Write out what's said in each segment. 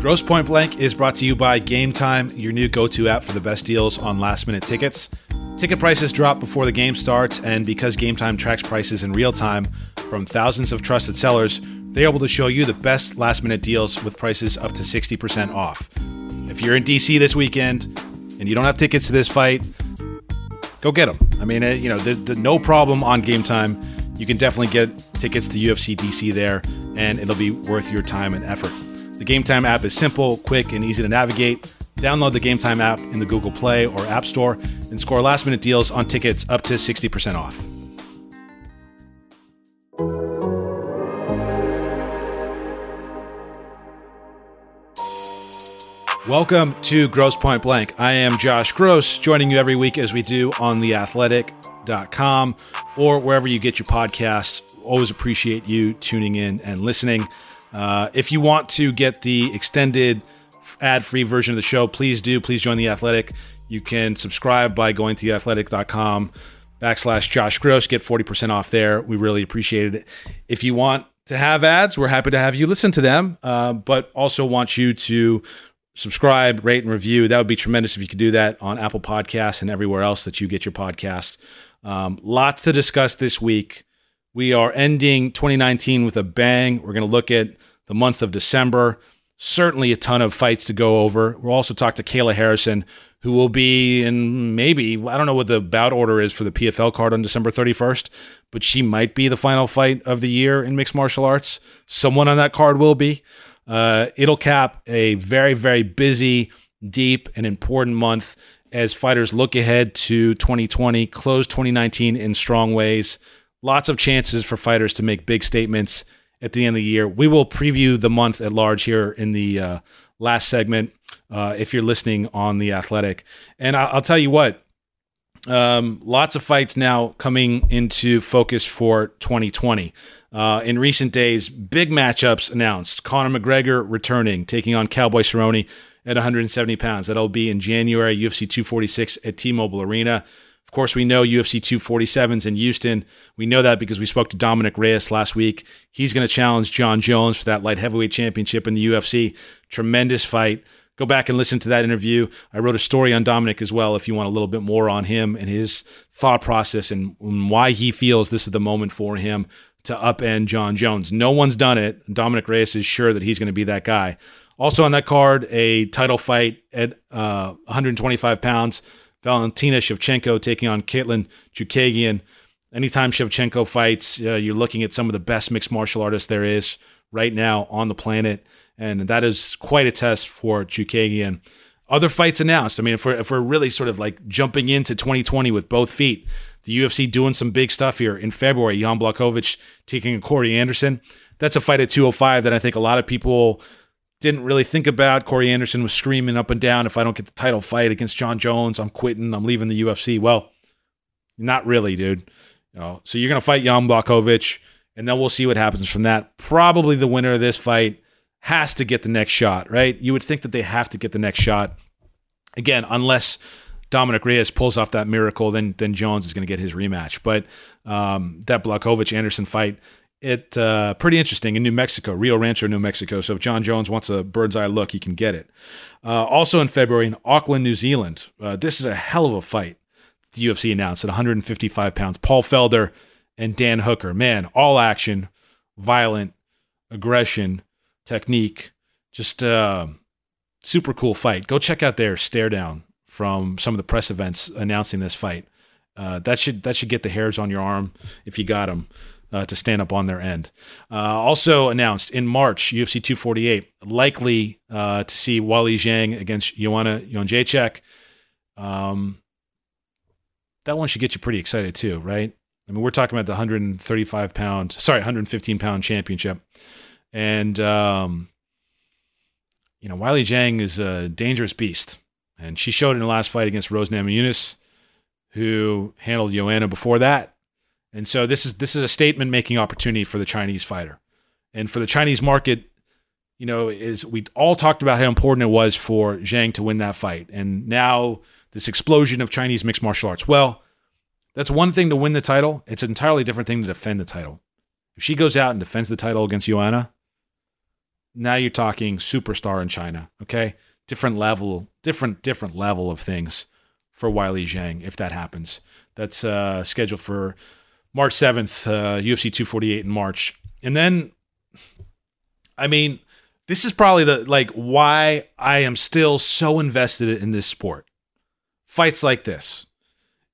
Gross Point Blank is brought to you by Game Time, your new go to app for the best deals on last minute tickets. Ticket prices drop before the game starts, and because Game Time tracks prices in real time from thousands of trusted sellers, they're able to show you the best last minute deals with prices up to 60% off. If you're in DC this weekend and you don't have tickets to this fight, go get them. I mean, uh, you know, the, the no problem on Game Time. You can definitely get tickets to UFC DC there, and it'll be worth your time and effort. The Game Time app is simple, quick, and easy to navigate. Download the Game Time app in the Google Play or App Store and score last minute deals on tickets up to 60% off. Welcome to Gross Point Blank. I am Josh Gross, joining you every week as we do on theathletic.com or wherever you get your podcasts. Always appreciate you tuning in and listening. Uh, if you want to get the extended ad free version of the show, please do. Please join The Athletic. You can subscribe by going to theathletic.com backslash Josh Gross. Get 40% off there. We really appreciate it. If you want to have ads, we're happy to have you listen to them, uh, but also want you to subscribe, rate, and review. That would be tremendous if you could do that on Apple Podcasts and everywhere else that you get your podcast. Um, lots to discuss this week. We are ending 2019 with a bang. We're going to look at the month of December. Certainly a ton of fights to go over. We'll also talk to Kayla Harrison, who will be in maybe, I don't know what the bout order is for the PFL card on December 31st, but she might be the final fight of the year in mixed martial arts. Someone on that card will be. Uh, it'll cap a very, very busy, deep, and important month as fighters look ahead to 2020, close 2019 in strong ways. Lots of chances for fighters to make big statements at the end of the year. We will preview the month at large here in the uh, last segment uh, if you're listening on The Athletic. And I- will tell you what, um, lots of fights now coming into focus for 2020. Uh, in recent days, big matchups announced. Conor McGregor returning, taking on Cowboy Cerrone at 170 pounds. That'll be in January, UFC 246 at T-Mobile Arena. Of course, we know UFC 247's in Houston. We know that because we spoke to Dominic Reyes last week. He's going to challenge Jon Jones for that light heavyweight championship in the UFC. Tremendous fight. Go back and listen to that interview. I wrote a story on Dominic as well if you want a little bit more on him and his thought process and why he feels this is the moment for him to upend Jon Jones. No one's done it. Dominic Reyes is sure that he's going to be that guy. Also on that card, a title fight at uh, 125 pounds. Valentina Shevchenko taking on Katlyn Chookagian. Anytime Shevchenko fights, uh, you're looking at some of the best mixed martial artists there is right now on the planet, and that is quite a test for Chookagian. Other fights announced. I mean, if we're, if we're really sort of like jumping into 2020 with both feet, the UFC doing some big stuff here in February. Jan Blachowicz taking Corey Anderson. That's a fight at 205 that I think a lot of people didn't really think about. Corey Anderson was screaming up and down, if I don't get the title fight against Jon Jones, I'm quitting. I'm leaving the UFC. Well, not really, dude. You know, so you're gonna fight Jan Blachowicz, and then we'll see what happens from that. Probably the winner of this fight has to get the next shot, right? You would think that they have to get the next shot. Again, unless Dominic Reyes pulls off that miracle, then then Jones is going to get his rematch. But um, that Blachowicz Anderson fight, it uh, pretty interesting in New Mexico, Rio Rancho, New Mexico. So if Jon Jones wants a bird's eye look, he can get it. Uh, also in February in Auckland, New Zealand, uh, this is a hell of a fight. The UFC announced at 155 pounds. Paul Felder and Dan Hooker. Man, all action, violent, aggression, technique. Just uh, super cool fight. Go check out their stare down from some of the press events announcing this fight. Uh, that should that should get the hairs on your arm if you got them uh, to stand up on their end. Uh, also announced in March, UFC 248, likely uh, to see Weili Zhang against Joanna Jędrzejczyk. Um, that one should get you pretty excited too, right? I mean, we're talking about the 135 pound, sorry, 115 pound championship, and um, you know, Weili Zhang is a dangerous beast, and she showed in the last fight against Rose Namajunas, who handled Joanna before that and so this is this is a statement making opportunity for the Chinese fighter. And for the Chinese market, you know, is we all talked about how important it was for Zhang to win that fight. And now this explosion of Chinese mixed martial arts. Well, that's one thing to win the title. It's an entirely different thing to defend the title. If she goes out and defends the title against Joanna, now you're talking superstar in China. Okay, different level, different different level of things for Weili Zhang if that happens. That's uh, scheduled for March seventh, uh, UFC 248 in March, and then, I mean, this is probably the like why I am still so invested in this sport. Fights like this,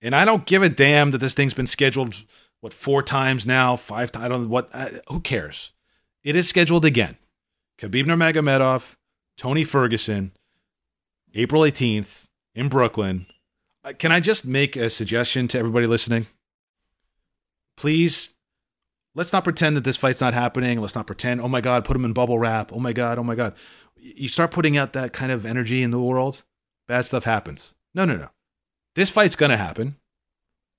and I don't give a damn that this thing's been scheduled what four times now, five times. I don't what. Uh, who cares? It is scheduled again. Khabib Nurmagomedov, Tony Ferguson, April 18th in Brooklyn. Uh, can I just make a suggestion to everybody listening? Please, let's not pretend that this fight's not happening. Let's not pretend, oh my God, put him in bubble wrap. Oh my God, oh my God. You start putting out that kind of energy in the world, bad stuff happens. No, no, no. This fight's going to happen.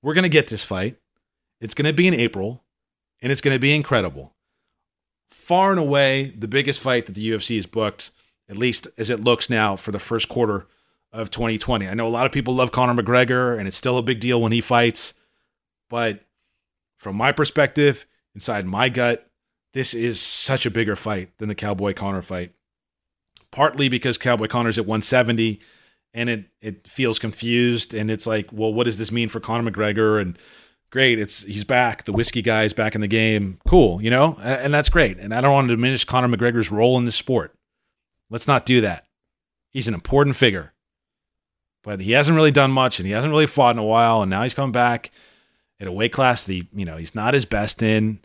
We're going to get this fight. It's going to be in April, and it's going to be incredible far and away the biggest fight that the UFC has booked, at least as it looks now for the first quarter of 2020. I know a lot of people love Conor McGregor, and it's still a big deal when he fights. But from my perspective, inside my gut, this is such a bigger fight than the Cowboy Conor fight. Partly because Cowboy Conor's at 170 and it it feels confused and it's like, well, what does this mean for Conor McGregor? And great. It's he's back. The whiskey guy is back in the game. Cool, you know, and, and that's great. And I don't want to diminish Conor McGregor's role in the sport. Let's not do that. He's an important figure, but he hasn't really done much, and he hasn't really fought in a while. And now he's come back at a weight class that he, you know, he's not his best in.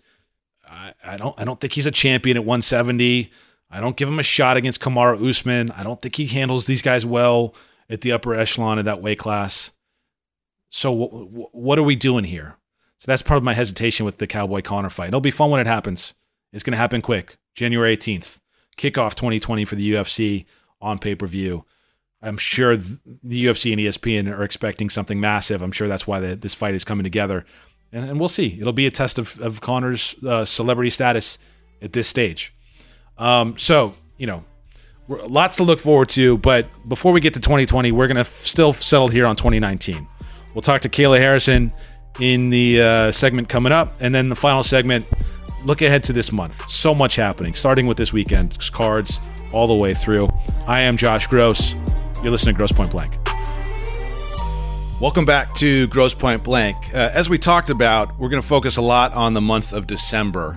I, I don't, I don't think he's a champion at 170. I don't give him a shot against Kamaru Usman. I don't think he handles these guys well at the upper echelon of that weight class. So w- w- what are we doing here? So that's part of my hesitation with the Cowboy Conor fight. It'll be fun when it happens. It's going to happen quick. January 18th, kickoff 2020 for the UFC on pay per view. I'm sure the UFC and ESPN are expecting something massive. I'm sure that's why the, this fight is coming together. And, and, we'll see. It'll be a test of, of Conor's uh, celebrity status at this stage. Um, so, you know, lots to look forward to. But before we get to 2020, we're going to f- still settle here on 2019. We'll talk to Kayla Harrison in the uh, segment coming up. And then the final segment, look ahead to this month. So much happening, starting with this weekend's cards all the way through. I am Josh Gross. You're listening to Gross Point Blank. Welcome back to Gross Point Blank. Uh, as we talked about, we're going to focus a lot on the month of December.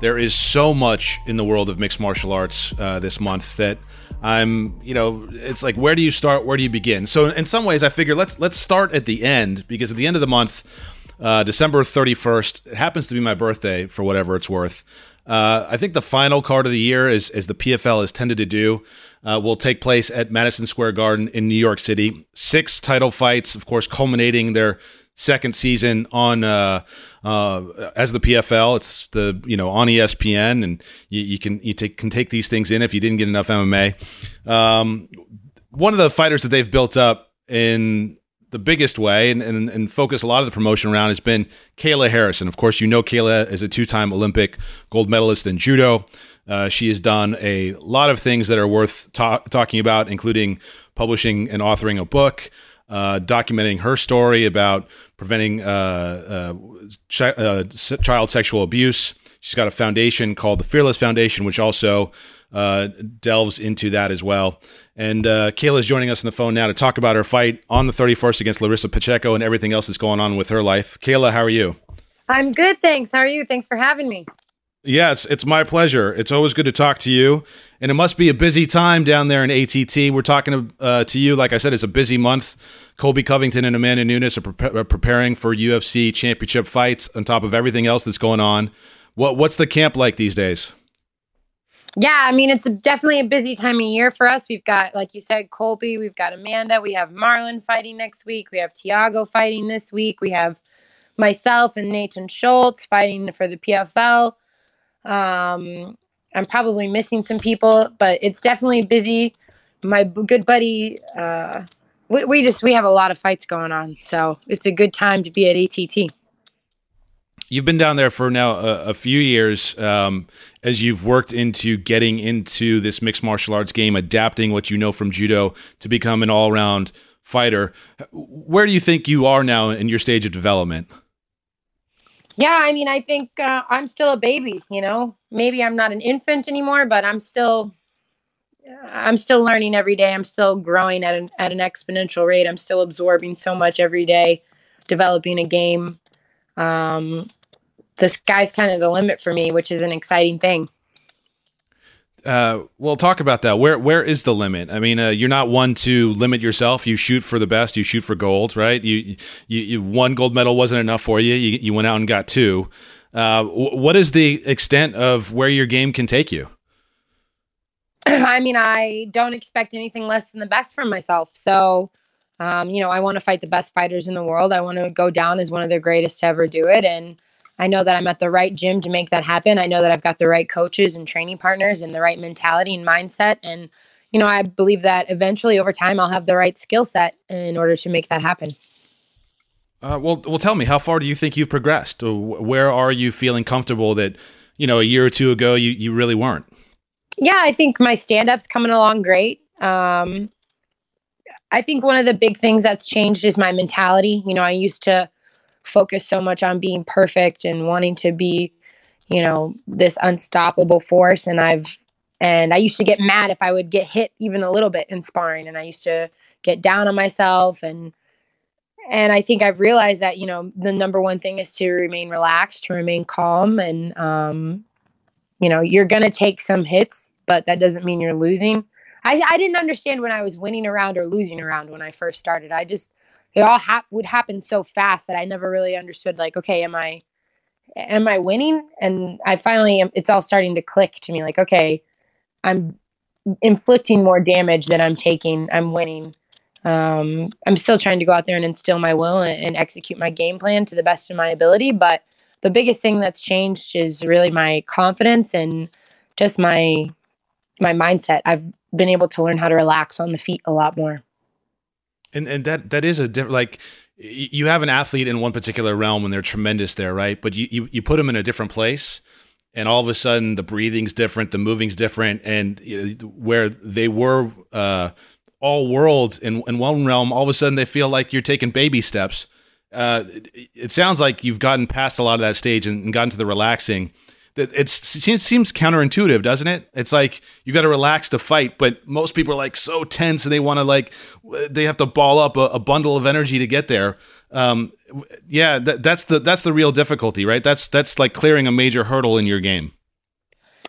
There is so much in the world of mixed martial arts uh, this month that I'm, you know, it's like where do you start? Where do you begin? So in some ways, I figure let's let's start at the end because at the end of the month, uh, December 31st, it happens to be my birthday for whatever it's worth. Uh, I think the final card of the year, is, as the PFL has tended to do, uh, will take place at Madison Square Garden in New York City. Six title fights, of course, culminating their second season on uh, uh, as the PFL. It's the you know on ESPN, and you, you can you take, can take these things in if you didn't get enough MMA. Um, one of the fighters that they've built up in the biggest way and, and, and, focus a lot of the promotion around has been Kayla Harrison. Of course, you know Kayla is a two time Olympic gold medalist in judo. Uh, she has done a lot of things that are worth ta- talking about, including publishing and authoring a book uh, documenting her story about preventing uh, uh, ch- uh, child sexual abuse. She's got a foundation called the Fearless Foundation, which also uh, delves into that as well. And Kayla is joining us on the phone now to talk about her fight on the 31st against Larissa Pacheco and everything else that's going on with her life. Kayla, how are you? I'm good, thanks. How are you? Thanks for having me. Yeah, it's, it's my pleasure. It's always good to talk to you. And it must be a busy time down there in ATT. We're talking to, uh, to you. Like I said, it's a busy month. Colby Covington and Amanda Nunes are, pre- are, preparing for UFC championship fights on top of everything else that's going on. What What's the camp like these days? Yeah, I mean, it's definitely a busy time of year for us. We've got, like you said, Colby, we've got Amanda, we have Marlon fighting next week, we have Tiago fighting this week, we have myself and Natan Schulte fighting for the PFL. Um, I'm probably missing some people, but it's definitely busy. My good buddy, uh, we, we just we have a lot of fights going on, so it's a good time to be at ATT. You've been down there for now a, a few years um, as you've worked into getting into this mixed martial arts game, adapting what you know from judo to become an all around fighter. Where do you think you are now in your stage of development? Yeah, I mean, I think uh, I'm still a baby. You know, maybe I'm not an infant anymore, but I'm still I'm still learning every day. I'm still growing at an at an exponential rate. I'm still absorbing so much every day, developing a game. Um, the sky's kind of the limit for me, which is an exciting thing. Uh, well, talk about that. Where where is the limit? I mean, uh, you're not one to limit yourself. You shoot for the best. You shoot for gold, right? You you, you one gold medal wasn't enough for you. You, you went out and got two. Uh, what is the extent of where your game can take you? I mean, I don't expect anything less than the best from myself. So, um, you know, I want to fight the best fighters in the world. I want to go down as one of the greatest to ever do it. And I know that I'm at the right gym to make that happen. I know that I've got the right coaches and training partners and the right mentality and mindset. And, you know, I believe that eventually over time I'll have the right skill set in order to make that happen. Uh, well, well, tell me, how far do you think you've progressed? Where are you feeling comfortable that, you know, a year or two ago you, you really weren't? Yeah, I think my stand up's coming along great. Um, I think one of the big things that's changed is my mentality. You know, I used to focus so much on being perfect and wanting to be, you know, this unstoppable force. And I've, and I used to get mad if I would get hit even a little bit in sparring. And I used to get down on myself and, and I think I've realized that, you know, the number one thing is to remain relaxed, to remain calm. And, um, you know, you're going to take some hits, but that doesn't mean you're losing. I, I didn't understand when I was winning around or losing around when I first started. I just, it all hap- would happen so fast that I never really understood, like, okay, am I, am I winning? And I finally, it's all starting to click to me like, okay, I'm inflicting more damage than I'm taking. I'm winning. Um, I'm still trying to go out there and instill my will and, and execute my game plan to the best of my ability, but the biggest thing that's changed is really my confidence and just my my mindset. I've been able to learn how to relax on the feet a lot more. And and that that is a different like you have an athlete in one particular realm and they're tremendous there, right? But you, you, you put them in a different place and all of a sudden the breathing's different, the moving's different, and you know, where they were uh, all worlds in, in one realm, all of a sudden they feel like you're taking baby steps uh, it sounds like you've gotten past a lot of that stage and, and gotten to the relaxing. It seems seems counterintuitive, doesn't it? It's like you got to relax to fight, but most people are like so tense and they want to like they have to ball up a, a bundle of energy to get there. Um, yeah, that, that's the that's the real difficulty, right? That's that's like clearing a major hurdle in your game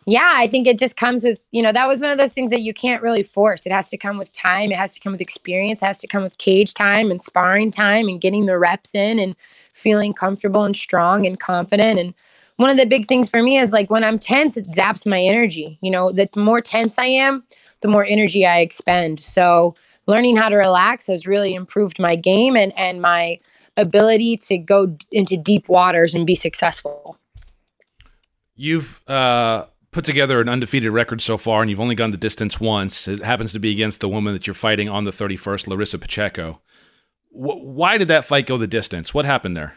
yeah, I think it just comes with, you know, that was one of those things that you can't really force. It has to come with time, it has to come with experience, it has to come with cage time and sparring time and getting the reps in and feeling comfortable and strong and confident. And one of the big things for me is like when I'm tense, it zaps my energy. You know, the more tense I am, the more energy I expend. So learning how to relax has really improved my game and and my ability to go into deep waters and be successful. You've uh put together an undefeated record so far, and you've only gone the distance once. It happens to be against the woman that you're fighting on the 31st, Larissa Pacheco. W- why did that fight go the distance? What happened there?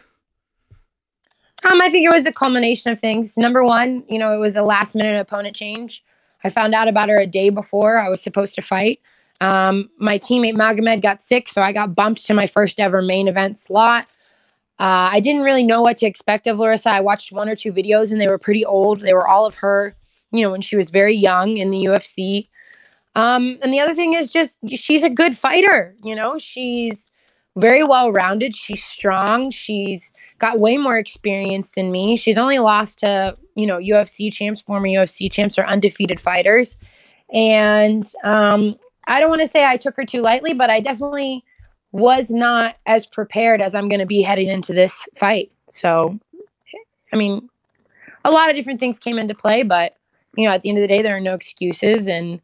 Um, I think it was a culmination of things. Number one, you know, it was a last minute opponent change. I found out about her a day before I was supposed to fight. Um, my teammate Magomed got sick, so I got bumped to my first ever main event slot. Uh, I didn't really know what to expect of Larissa. I watched one or two videos and they were pretty old. They were all of her you know, when she was very young in the UFC. Um, and the other thing is just she's a good fighter, you know, she's very well rounded. She's strong. She's got way more experience than me. She's only lost to, you know, UFC champs, former UFC champs, or undefeated fighters. And um, I don't want to say I took her too lightly, but I definitely was not as prepared as I'm going to be heading into this fight. So, I mean, a lot of different things came into play, but you know, at the end of the day, there are no excuses. And,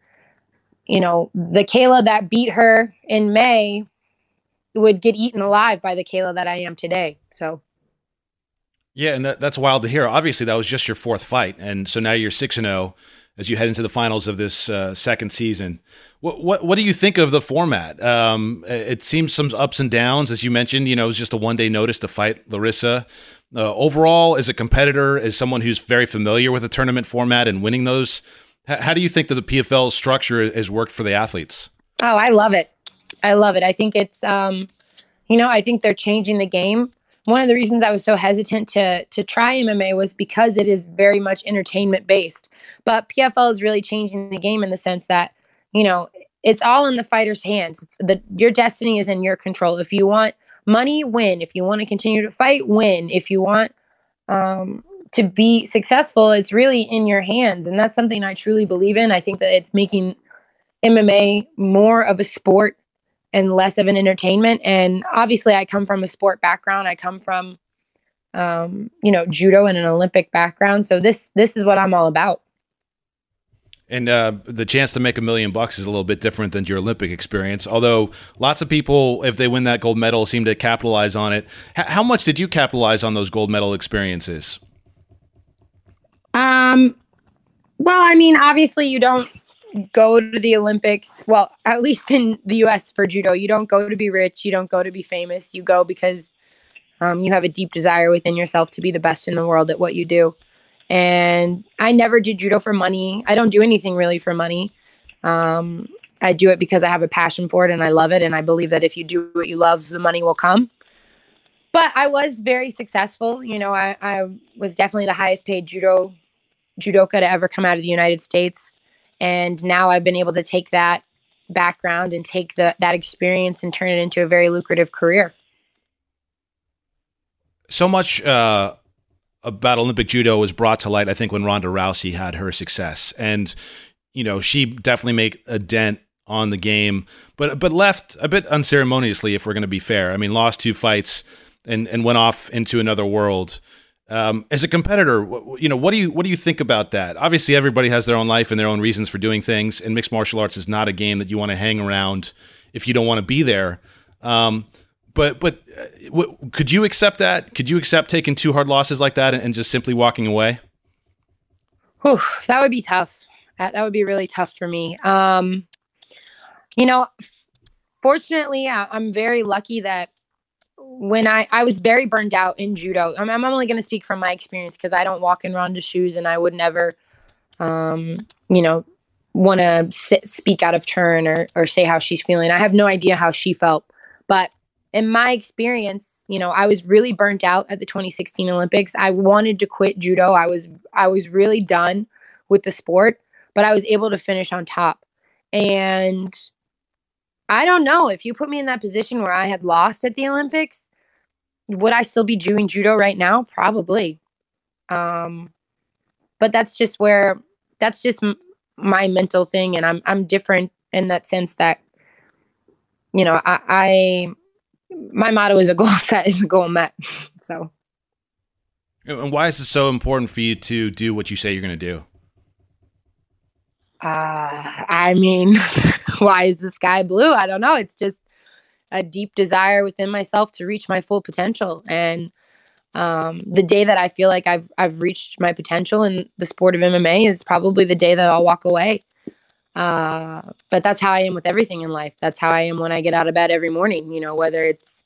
you know, the Kayla that beat her in May would get eaten alive by the Kayla that I am today. So. Yeah, and that, that's wild to hear. Obviously, that was just your fourth fight, and so now you're six and zero oh as you head into the finals of this uh, second season. What, what what do you think of the format? Um, it seems some ups and downs, as you mentioned. You know, it was just a one day notice to fight Larissa. Uh, overall, as a competitor, as someone who's very familiar with the tournament format and winning those, h- how do you think that the PFL structure has worked for the athletes? Oh, I love it. I love it. I think it's, um, you know, I think they're changing the game one of the reasons I was so hesitant to to try MMA was because it is very much entertainment based. But PFL is really changing the game in the sense that, you know, it's all in the fighter's hands. It's the your destiny is in your control. If you want money, win. If you want to continue to fight, win. If you want um, to be successful, it's really in your hands, and that's something I truly believe in. I think that it's making MMA more of a sport and less of an entertainment. And obviously, I come from a sport background. I come from, um, you know, judo and an Olympic background. So this this is what I'm all about. And uh, the chance to make a million bucks is a little bit different than your Olympic experience. Although lots of people, if they win that gold medal, seem to capitalize on it. H- how much did you capitalize on those gold medal experiences? Um, well, I mean, obviously, you don't go to the Olympics. Well, at least in the US for judo, you don't go to be rich, you don't go to be famous. You go because um, you have a deep desire within yourself to be the best in the world at what you do. And I never did judo for money. I don't do anything really for money. Um, I do it because I have a passion for it and I love it. And I believe that if you do what you love, the money will come. But I was very successful. You know, I, I was definitely the highest paid judo judoka to ever come out of the United States. And now I've been able to take that background and take the, that experience and turn it into a very lucrative career. So much uh, about Olympic judo was brought to light, I think, when Ronda Rousey had her success. And, you know, she definitely made a dent on the game, but but left a bit unceremoniously, if we're going to be fair. I mean, lost two fights and and went off into another world. Um, as a competitor, you know, what do you what do you think about that? Obviously, everybody has their own life and their own reasons for doing things, and mixed martial arts is not a game that you want to hang around if you don't want to be there. Um, but but uh, w- could you accept that? Could you accept taking two hard losses like that and, and just simply walking away? Whew, that would be tough. That, that would be really tough for me. Um, you know, fortunately, I'm very lucky that when I I was very burned out in judo. I'm, I'm only going to speak from my experience because I don't walk in Ronda's shoes, and I would never, um, you know, want to speak out of turn or or say how she's feeling. I have no idea how she felt, but in my experience, you know, I was really burnt out at the 2016 Olympics. I wanted to quit judo. I was I was really done with the sport, but I was able to finish on top. And I don't know if you put me in that position where I had lost at the Olympics, would I still be doing judo right now? Probably. Um, but that's just where that's just m- my mental thing, and I'm I'm different in that sense that you know I, I my motto is a goal set is a goal met. so. And why is it so important for you to do what you say you're going to do? Uh, I mean, why is the sky blue? I don't know. It's just a deep desire within myself to reach my full potential. And um, the day that I feel like I've I've reached my potential in the sport of MMA is probably the day that I'll walk away. Uh, but that's how I am with everything in life. That's how I am when I get out of bed every morning. You know, whether it's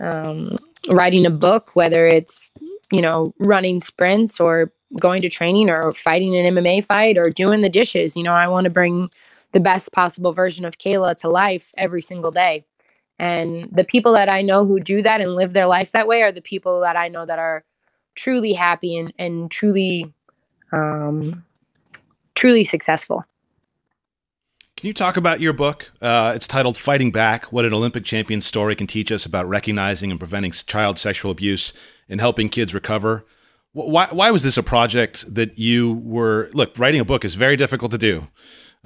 um, writing a book, whether it's you know running sprints or going to training or fighting an MMA fight or doing the dishes. You know, I want to bring the best possible version of Kayla to life every single day. And the people that I know who do that and live their life that way are the people that I know that are truly happy and, and truly um, truly successful. Can you talk about your book? Uh, it's titled Fighting Back What an Olympic Champion Story Can Teach Us About Recognizing and Preventing Child Sexual Abuse and Helping Kids Recover. Why, why was this a project that you were? Look, writing a book is very difficult to do.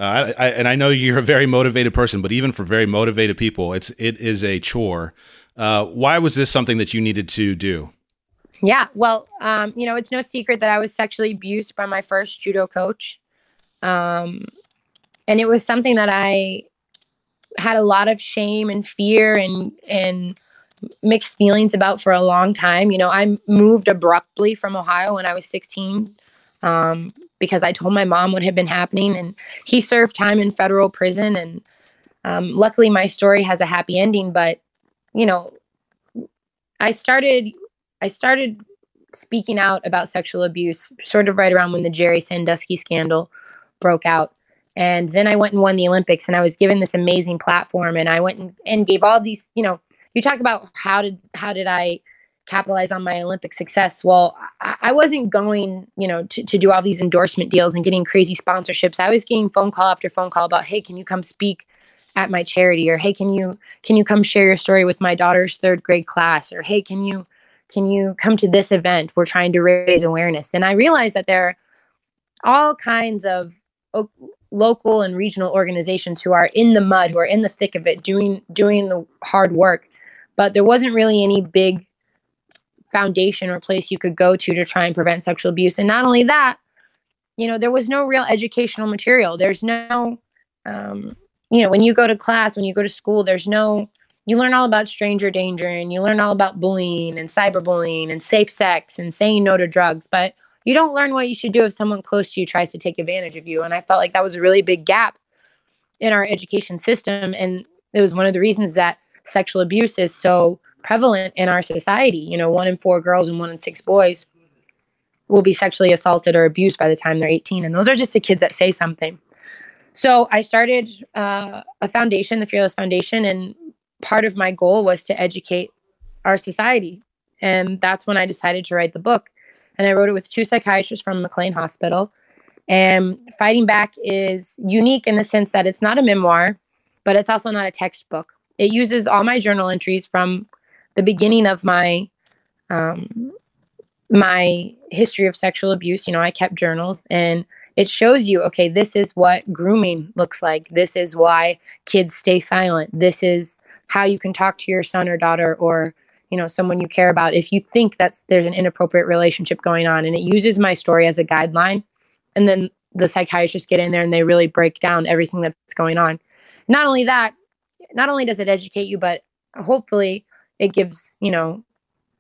Uh, I, I, and I know you're a very motivated person, but even for very motivated people, it's it is a chore. Uh, why was this something that you needed to do? Yeah, well, um, you know, it's no secret that I was sexually abused by my first judo coach, um, and it was something that I had a lot of shame and fear and and mixed feelings about for a long time. You know, I moved abruptly from Ohio when I was 16 um, because I told my mom what had been happening, and he served time in federal prison. And um, luckily, my story has a happy ending. But you know, I started I started speaking out about sexual abuse sort of right around when the Jerry Sandusky scandal broke out. And then I went and won the Olympics, and I was given this amazing platform. And I went and, and gave all these, you know, you talk about how did how did I capitalize on my Olympic success. Well, I, I wasn't going, you know, to, to do all these endorsement deals and getting crazy sponsorships. I was getting phone call after phone call about, hey, can you come speak at my charity? Or hey, can you can you come share your story with my daughter's third grade class? Or hey, can you can you come to this event? We're trying to raise awareness. And I realized that there are all kinds of local and regional organizations who are in the mud, who are in the thick of it, doing doing the hard work. But there wasn't really any big foundation or place you could go to to try and prevent sexual abuse. And not only that, you know, there was no real educational material. There's no, um, you know, when you go to class, when you go to school, there's no, you learn all about stranger danger and you learn all about bullying and cyberbullying and safe sex and saying no to drugs. But you don't learn what you should do if someone close to you tries to take advantage of you. And I felt like that was a really big gap in our education system. And it was one of the reasons that sexual abuse is so prevalent in our society. You know, one in four girls and one in six boys will be sexually assaulted or abused by the time they're 18. And those are just the kids that say something. So I started uh, a foundation, the Fearless Foundation, and part of my goal was to educate our society. And that's when I decided to write the book. And I wrote it with two psychiatrists from McLean Hospital. And Fighting Back is unique in the sense that it's not a memoir, but it's also not a textbook. It uses all my journal entries from the beginning of my um, my history of sexual abuse. You know, I kept journals and it shows you, okay, this is what grooming looks like. This is why kids stay silent. This is how you can talk to your son or daughter or you know someone you care about if you think that there's an inappropriate relationship going on and it uses my story as a guideline and then the psychiatrists get in there and they really break down everything that's going on not only that not only does it educate you but hopefully it gives you know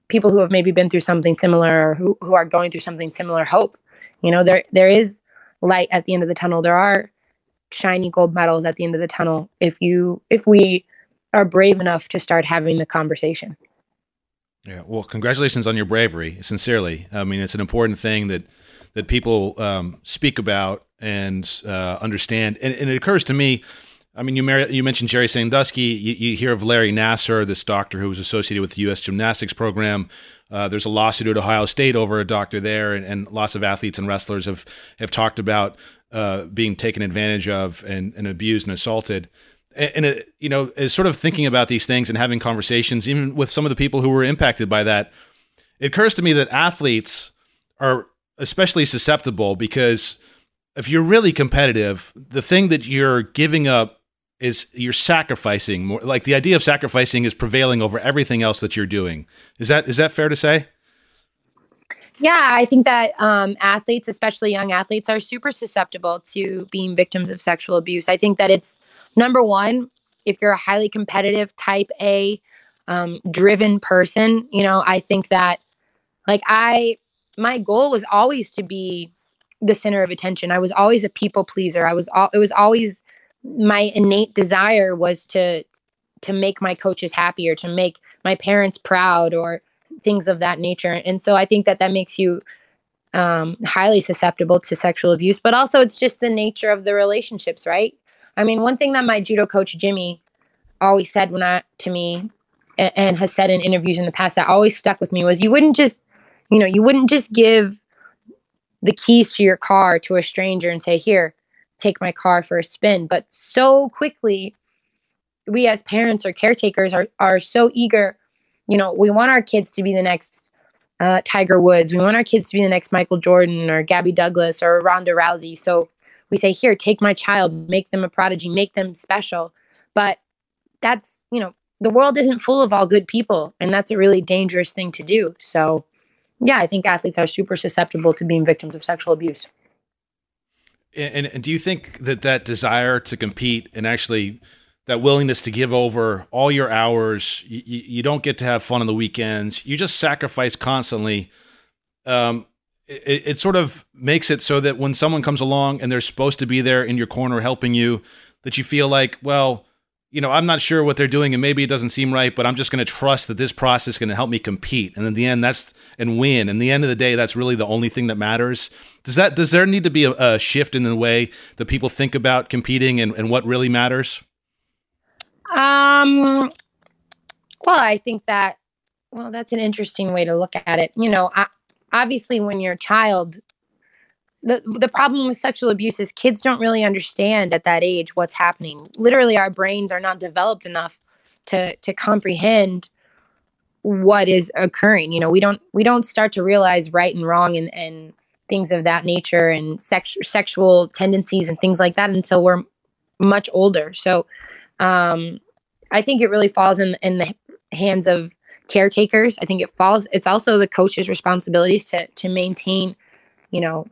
people who have maybe been through something similar or who, who are going through something similar hope you know there there is light at the end of the tunnel there are shiny gold medals at the end of the tunnel if you if we are brave enough to start having the conversation yeah. Well, congratulations on your bravery. Sincerely, I mean, it's an important thing that that people um, speak about and uh, understand. And, and, it occurs to me. I mean, you, mar- you mentioned Jerry Sandusky. You, you, hear of Larry Nassar, this doctor who was associated with the U.S. gymnastics program. Uh, there's a lawsuit at Ohio State over a doctor there, and, and lots of athletes and wrestlers have have talked about uh, being taken advantage of and, and abused and assaulted and it, you know, is sort of thinking about these things and having conversations, even with some of the people who were impacted by that, it occurs to me that athletes are especially susceptible because if you're really competitive, the thing that you're giving up is you're sacrificing more. Like the idea of sacrificing is prevailing over everything else that you're doing. Is that is that fair to say? Yeah, I think that um, athletes, especially young athletes, are super susceptible to being victims of sexual abuse. I think that it's number one, if you're a highly competitive type A um, driven person, you know, I think that like I, my goal was always to be the center of attention. I was always a people pleaser. I was, all, it was always my innate desire was to, to make my coaches happy to make my parents proud or things of that nature. And so I think that that makes you um, highly susceptible to sexual abuse, but also it's just the nature of the relationships, right? I mean, one thing that my judo coach Jimmy always said when I to me and, and has said in interviews in the past that always stuck with me was you wouldn't just, you know, you wouldn't just give the keys to your car to a stranger and say, "Here, take my car for a spin." But so quickly, we as parents or caretakers are are so eager you know, we want our kids to be the next uh, Tiger Woods. We want our kids to be the next Michael Jordan or Gabby Douglas or Ronda Rousey. So we say, here, take my child, make them a prodigy, make them special. But that's, you know, the world isn't full of all good people. And that's a really dangerous thing to do. So, yeah, I think athletes are super susceptible to being victims of sexual abuse. And, and do you think that that desire to compete and actually that willingness to give over all your hours. You, you, don't get to have fun on the weekends. You just sacrifice constantly. Um, it, it, sort of makes it so that when someone comes along and they're supposed to be there in your corner helping you, that you feel like, well, you know, I'm not sure what they're doing and maybe it doesn't seem right, but I'm just going to trust that this process is going to help me compete. And in the end, that's and win. And the end of the day, that's really the only thing that matters. Does that does there need to be a, a shift in the way that people think about competing and, and what really matters? Um, well, I think that well, that's an interesting way to look at it. You know, I, obviously, when you're a child, the the problem with sexual abuse is kids don't really understand at that age what's happening. Literally, our brains are not developed enough to to comprehend what is occurring. You know, we don't we don't start to realize right and wrong and and things of that nature and sex, sexual tendencies and things like that until we're much older. So, um, I think it really falls in in the hands of caretakers. I think it falls. It's also the coach's responsibilities to to maintain, you know,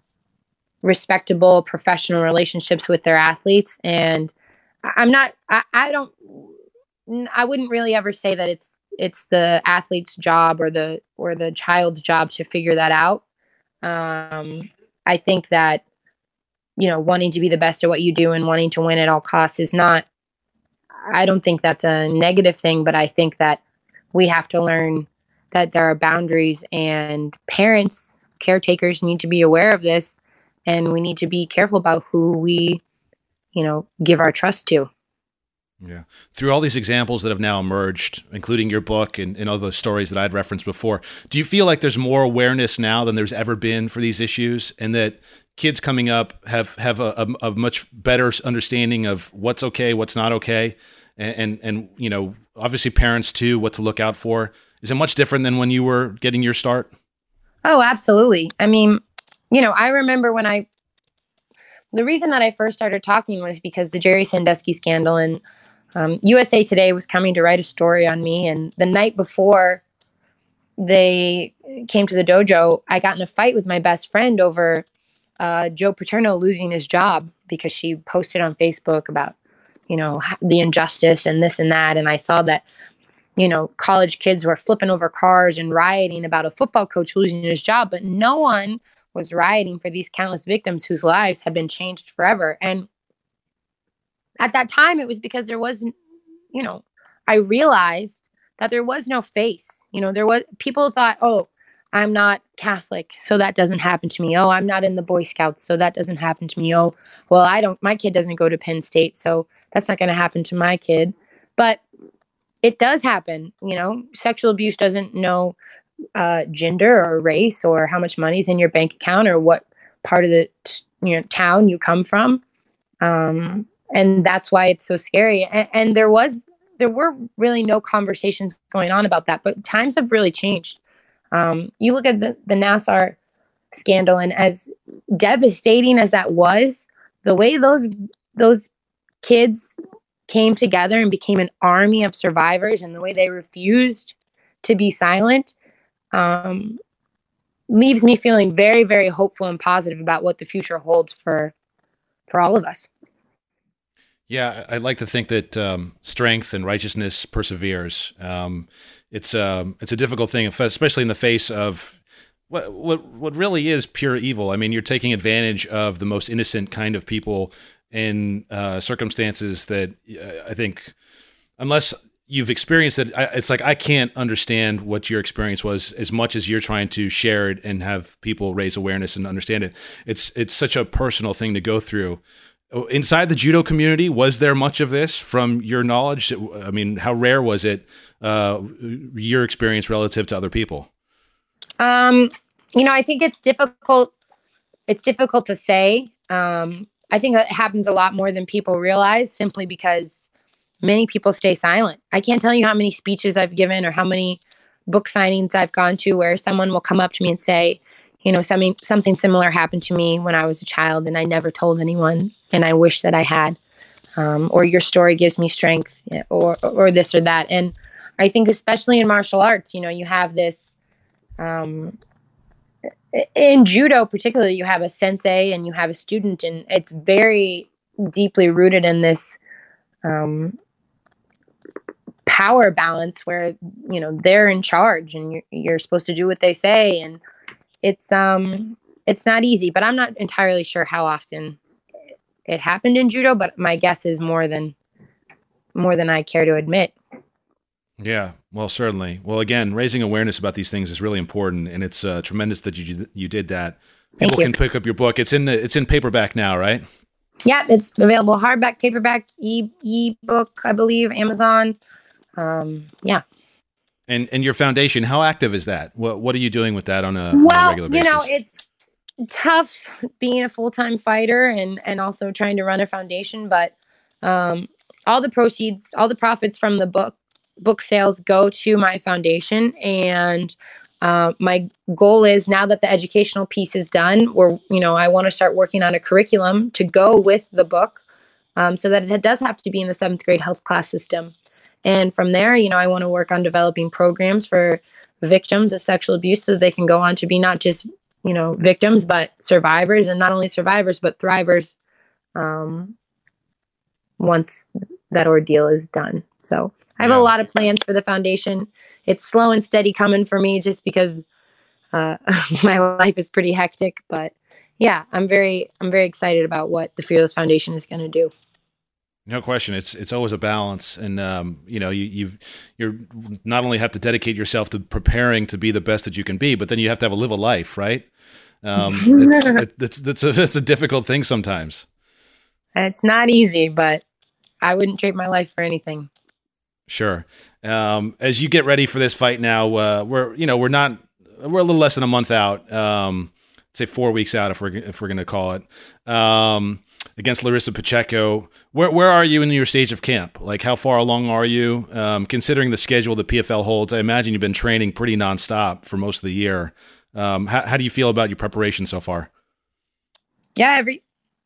respectable professional relationships with their athletes. And I'm not. I, I don't. I wouldn't really ever say that it's it's the athlete's job or the or the child's job to figure that out. Um, I think that you know wanting to be the best at what you do and wanting to win at all costs is not. I don't think that's a negative thing, but I think that we have to learn that there are boundaries and parents, caretakers need to be aware of this and we need to be careful about who we, you know, give our trust to. Yeah. Through all these examples that have now emerged, including your book and, and other stories that I'd referenced before, do you feel like there's more awareness now than there's ever been for these issues and that kids coming up have, have a, a, a much better understanding of what's okay, what's not okay? And, and, and, you know, obviously parents too, what to look out for. Is it much different than when you were getting your start? Oh, absolutely. I mean, you know, I remember when I, the reason that I first started talking was because the Jerry Sandusky scandal and um, USA Today was coming to write a story on me. And the night before they came to the dojo, I got in a fight with my best friend over uh, Joe Paterno losing his job because she posted on Facebook about, you know, the injustice and this and that. And I saw that, you know, college kids were flipping over cars and rioting about a football coach losing his job, but no one was rioting for these countless victims whose lives have been changed forever. And at that time it was because there wasn't you know i realized that there was no face. You know there was people thought oh i'm not catholic so that doesn't happen to me. Oh i'm not in the boy scouts so that doesn't happen to me. Oh well i don't my kid doesn't go to penn state so that's not going to happen to my kid. But it does happen you know? Sexual abuse doesn't know uh, gender or race or how much money's in your bank account or what part of the you know town you come from. Um, and that's why it's so scary. And, and, there was there were really no conversations going on about that but times have really changed. Um, you look at the, the nassar scandal and as devastating as that was the way those those kids came together and became an army of survivors and the way they refused to be silent um, leaves me feeling very very hopeful and positive about what the future holds for for all of us yeah, I'd like to think that um, strength and righteousness perseveres. Um, it's um, it's a difficult thing, especially in the face of what what what really is pure evil. I mean, you're taking advantage of the most innocent kind of people in uh, circumstances that uh, I think, unless you've experienced it, it's like I can't understand what your experience was as much as you're trying to share it and have people raise awareness and understand it. It's it's such a personal thing to go through. Oh, inside the judo community, was there much of this from your knowledge? I mean, how rare was it, uh, your experience relative to other people? Um, you know, I think it's difficult. It's difficult to say. Um, I think it happens a lot more than people realize simply because many people stay silent. I can't tell you how many speeches I've given or how many book signings I've gone to where someone will come up to me and say, you know, something something similar happened to me when I was a child and I never told anyone and I wish that I had. Um, or your story gives me strength or or this or that. And I think especially in martial arts, you know, you have this um, in judo particularly you have a sensei and you have a student and it's very deeply rooted in this um, power balance where you know they're in charge and you're, you're supposed to do what they say and it's um it's not easy, but I'm not entirely sure how often it happened in judo, but my guess is more than more than I care to admit. Yeah, well, certainly. Well, again, raising awareness about these things is really important, and it's uh, tremendous that you you did that. People can pick up your book. It's in the, it's in paperback now, right? Yeah, it's available hardback, paperback, e ebook, I believe, Amazon. Um, yeah. And and your foundation, how active is that? What what are you doing with that on a, well, on a regular basis? You know, it's tough being a full-time fighter and and also trying to run a foundation, but um all the proceeds, all the profits from the book book sales go to my foundation and uh, my goal is now that the educational piece is done where you know i want to start working on a curriculum to go with the book um, so that it does have to be in the seventh grade health class system and from there you know i want to work on developing programs for victims of sexual abuse so they can go on to be not just you know victims but survivors and not only survivors but thrivers um, once that ordeal is done so i have yeah. a lot of plans for the foundation it's slow and steady coming for me just because uh, my life is pretty hectic. But yeah, I'm very I'm very excited about what the Fearless Foundation is going to do. No question. It's it's always a balance, and um, you know you you you're not only have to dedicate yourself to preparing to be the best that you can be, but then you have to have a live a life, right? Um, it's, it, it's it's a it's a difficult thing sometimes. It's not easy, but I wouldn't trade my life for anything. Sure. Um, as you get ready for this fight now, uh, we're you know we're not we're a little less than a month out. Um, say four weeks out if we're if we're going to call it um, against Larissa Pacheco. Where where are you in your stage of camp? Like how far along are you? Um, considering the schedule the PFL holds, I imagine you've been training pretty nonstop for most of the year. Um, how, how do you feel about your preparation so far? Yeah, every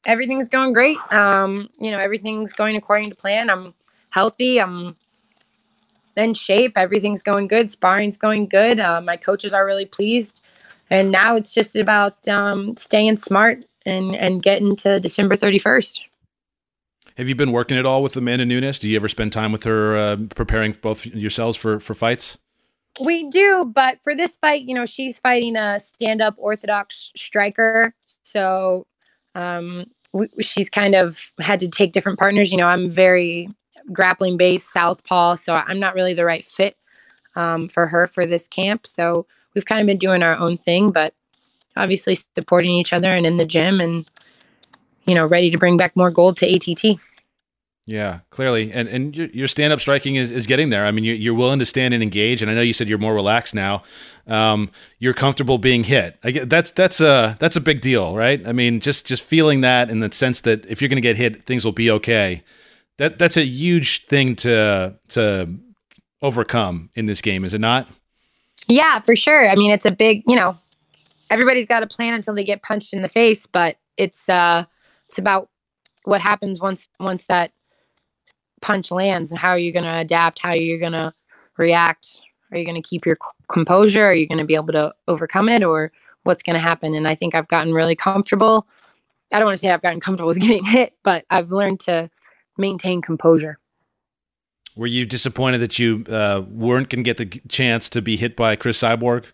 everything's going great. Um, you know, everything's going according to plan. I'm healthy. I'm in shape. Everything's going good. Sparring's going good. Uh, my coaches are really pleased. And now it's just about um, staying smart and, and getting to December 31st. Have you been working at all with Amanda Nunes? Do you ever spend time with her uh, preparing both yourselves for, for fights? We do, but for this fight, you know, she's fighting a stand up orthodox striker. So um, we, she's kind of had to take different partners. You know, I'm very grappling based southpaw, so I'm not really the right fit um, for her for this camp. So we've kind of been doing our own thing, but obviously supporting each other and in the gym and you know ready to bring back more gold to ATT. Yeah, clearly, and and your, your stand up striking is, is getting there. I mean, you're, you're willing to stand and engage, and I know you said you're more relaxed now. Um, you're comfortable being hit. I get, that's that's a that's a big deal, right? I mean, just just feeling that in the sense that if you're going to get hit, things will be okay that that's a huge thing to to overcome in this game, is it not? Yeah, for sure. I mean, it's a big, you know, everybody's got a plan until they get punched in the face, but it's uh it's about what happens once once that punch lands and how are you going to adapt, how are you're going to react. Are you going to keep your composure? Are you going to be able to overcome it or what's going to happen? And I think I've gotten really comfortable. I don't want to say I've gotten comfortable with getting hit, but I've learned to maintain composure. Were you disappointed that you uh, weren't going to get the chance to be hit by Cris Cyborg?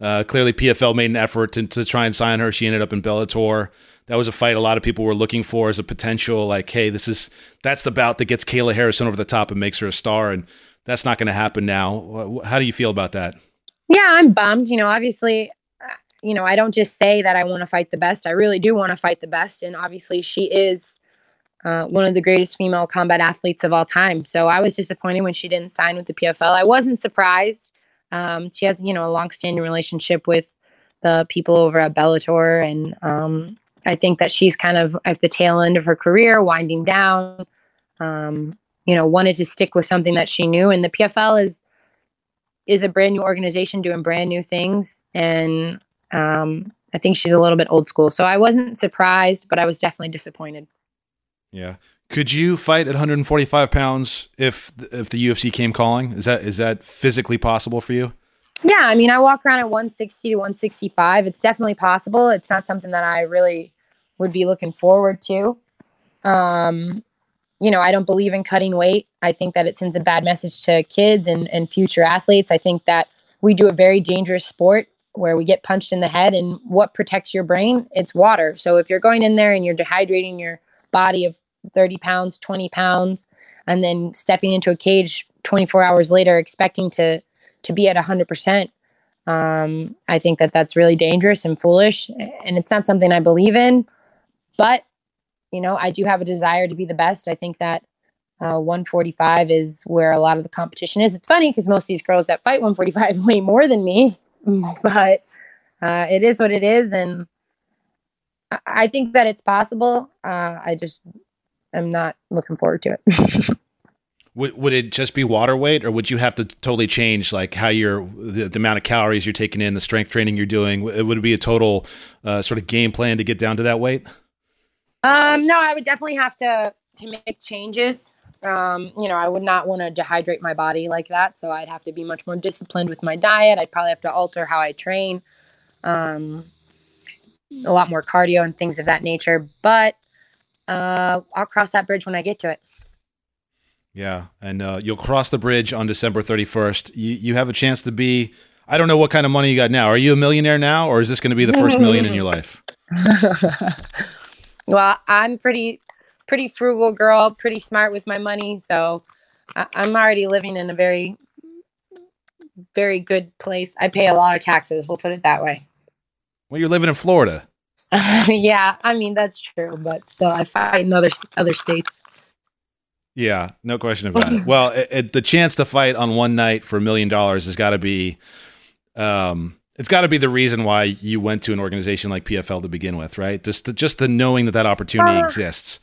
Uh, clearly, PFL made an effort to, to try and sign her. She ended up in Bellator. That was a fight a lot of people were looking for as a potential, like, hey, this is that's the bout that gets Kayla Harrison over the top and makes her a star, and that's not going to happen now. How do you feel about that? Yeah, I'm bummed. You know, obviously, uh, you know, I don't just say that I want to fight the best. I really do want to fight the best, and obviously, she is uh, one of the greatest female combat athletes of all time. So I was disappointed when she didn't sign with the PFL. I wasn't surprised. Um, she has, you know, a long-standing relationship with the people over at Bellator, and um, I think that she's kind of at the tail end of her career, winding down. Um, you know, wanted to stick with something that she knew, and the PFL is is a brand new organization doing brand new things, and um, I think she's a little bit old school. So I wasn't surprised, but I was definitely disappointed. Yeah. Could you fight at 145 pounds if if the UFC came calling? Is that is that physically possible for you? Yeah, I mean, I walk around at 160 to 165. It's definitely possible. It's not something that I really would be looking forward to. Um, you know, I don't believe in cutting weight. I think that it sends a bad message to kids and, and future athletes. I think that we do a very dangerous sport where we get punched in the head and what protects your brain? It's water. So if you're going in there and you're dehydrating your body of 30 pounds, 20 pounds, and then stepping into a cage 24 hours later, expecting to to be at 100%. Um, I think that that's really dangerous and foolish, and it's not something I believe in. But you know, I do have a desire to be the best. I think that Uh, 145 is where a lot of the competition is. It's funny because most of these girls that fight 145 weigh more than me, but uh, it is what it is, and I, I think that it's possible. Uh, I just am not looking forward to it. Would, would it just be water weight, or would you have to totally change like how you're the, the amount of calories you're taking in, the strength training you're doing? It would it be a total uh, sort of game plan to get down to that weight? Um, no, I would definitely have to to make changes. Um, you know, I would not want to dehydrate my body like that, so I'd have to be much more disciplined with my diet. I'd probably have to alter how I train, um, a lot more cardio and things of that nature. But uh, I'll cross that bridge when I get to it. Yeah, and uh, you'll cross the bridge on December 31st. You you have a chance to be. I don't know what kind of money you got now. Are you a millionaire now, or is this going to be the first million in your life? well, I'm pretty pretty frugal girl, pretty smart with my money, so I, I'm already living in a very very good place. I pay a lot of taxes. We'll put it that way. Well, you're living in Florida. yeah, I mean that's true, but still, I fight in other other states. Yeah, no question about it. Well, it, it, the chance to fight on one night for a million dollars has got to be, um, it's got to be the reason why you went to an organization like PFL to begin with, right? Just the, just the knowing that that opportunity uh, exists.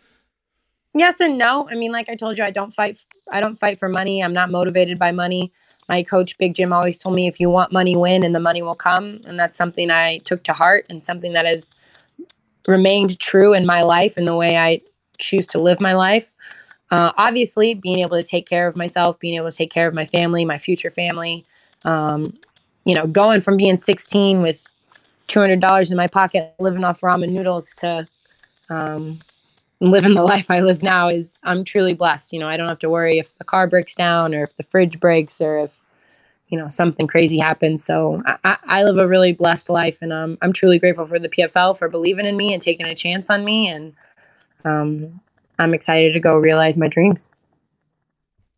Yes and no. I mean, like I told you, I don't fight. I don't fight for money. I'm not motivated by money. My coach, Big Jim, always told me, if you want money, win, and the money will come. And that's something I took to heart, and something that has remained true in my life and the way I choose to live my life. Uh, obviously, being able to take care of myself, being able to take care of my family, my future family. Um, you know, going from being 16 with $200 in my pocket, living off ramen noodles to um, living the life I live now is I'm truly blessed. You know, I don't have to worry if the car breaks down or if the fridge breaks or if you know something crazy happens. So I, I live a really blessed life, and um, I'm truly grateful for the PFL for believing in me and taking a chance on me. And um, I'm excited to go realize my dreams.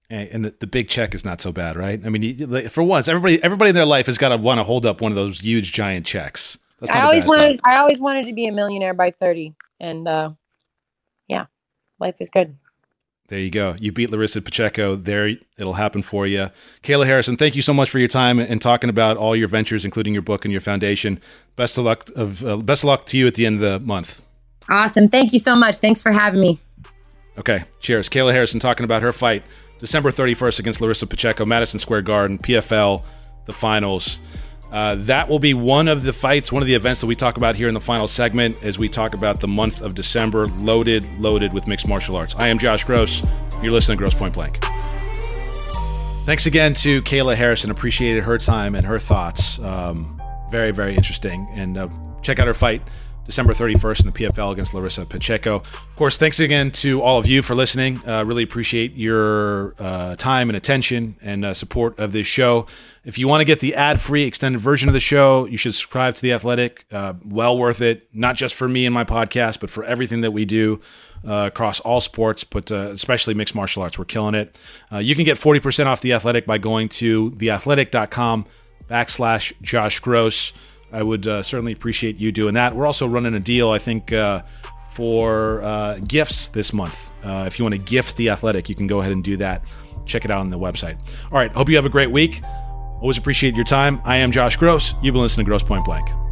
And the, the big check is not so bad, right? I mean, for once, everybody everybody in their life has got to want to hold up one of those huge giant checks. I always wanted I always wanted to be a millionaire by 30, and uh, yeah, life is good. There you go. You beat Larissa Pacheco. There, it'll happen for you. Kayla Harrison, thank you so much for your time and talking about all your ventures, including your book and your foundation. Best of luck of uh, best of luck to you at the end of the month. Awesome. Thank you so much. Thanks for having me. Okay, cheers. Kayla Harrison talking about her fight December 31st against Larissa Pacheco, Madison Square Garden, PFL, the finals. Uh, that will be one of the fights, one of the events that we talk about here in the final segment as we talk about the month of December, loaded, loaded with mixed martial arts. I am Josh Gross. You're listening to Gross Point Blank. Thanks again to Kayla Harrison. Appreciated her time and her thoughts. Um, very, very interesting. And uh, check out her fight December 31st in the PFL against Larissa Pacheco. Of course, thanks again to all of you for listening. Uh, really appreciate your uh, time and attention and uh, support of this show. If you want to get the ad free extended version of the show, you should subscribe to The Athletic. Uh, well worth it, not just for me and my podcast, but for everything that we do. Uh, across all sports, but uh, especially mixed martial arts. We're killing it. you can get 40% off The Athletic by going to theathletic.com backslash Josh Gross. I would uh, certainly appreciate you doing that. We're also running a deal, I think, uh, for uh, gifts this month. Uh, if you want to gift the athletic, you can go ahead and do that. Check it out on the website. All right. Hope you have a great week. Always appreciate your time. I am Josh Gross. You've been listening to Gross Point Blank.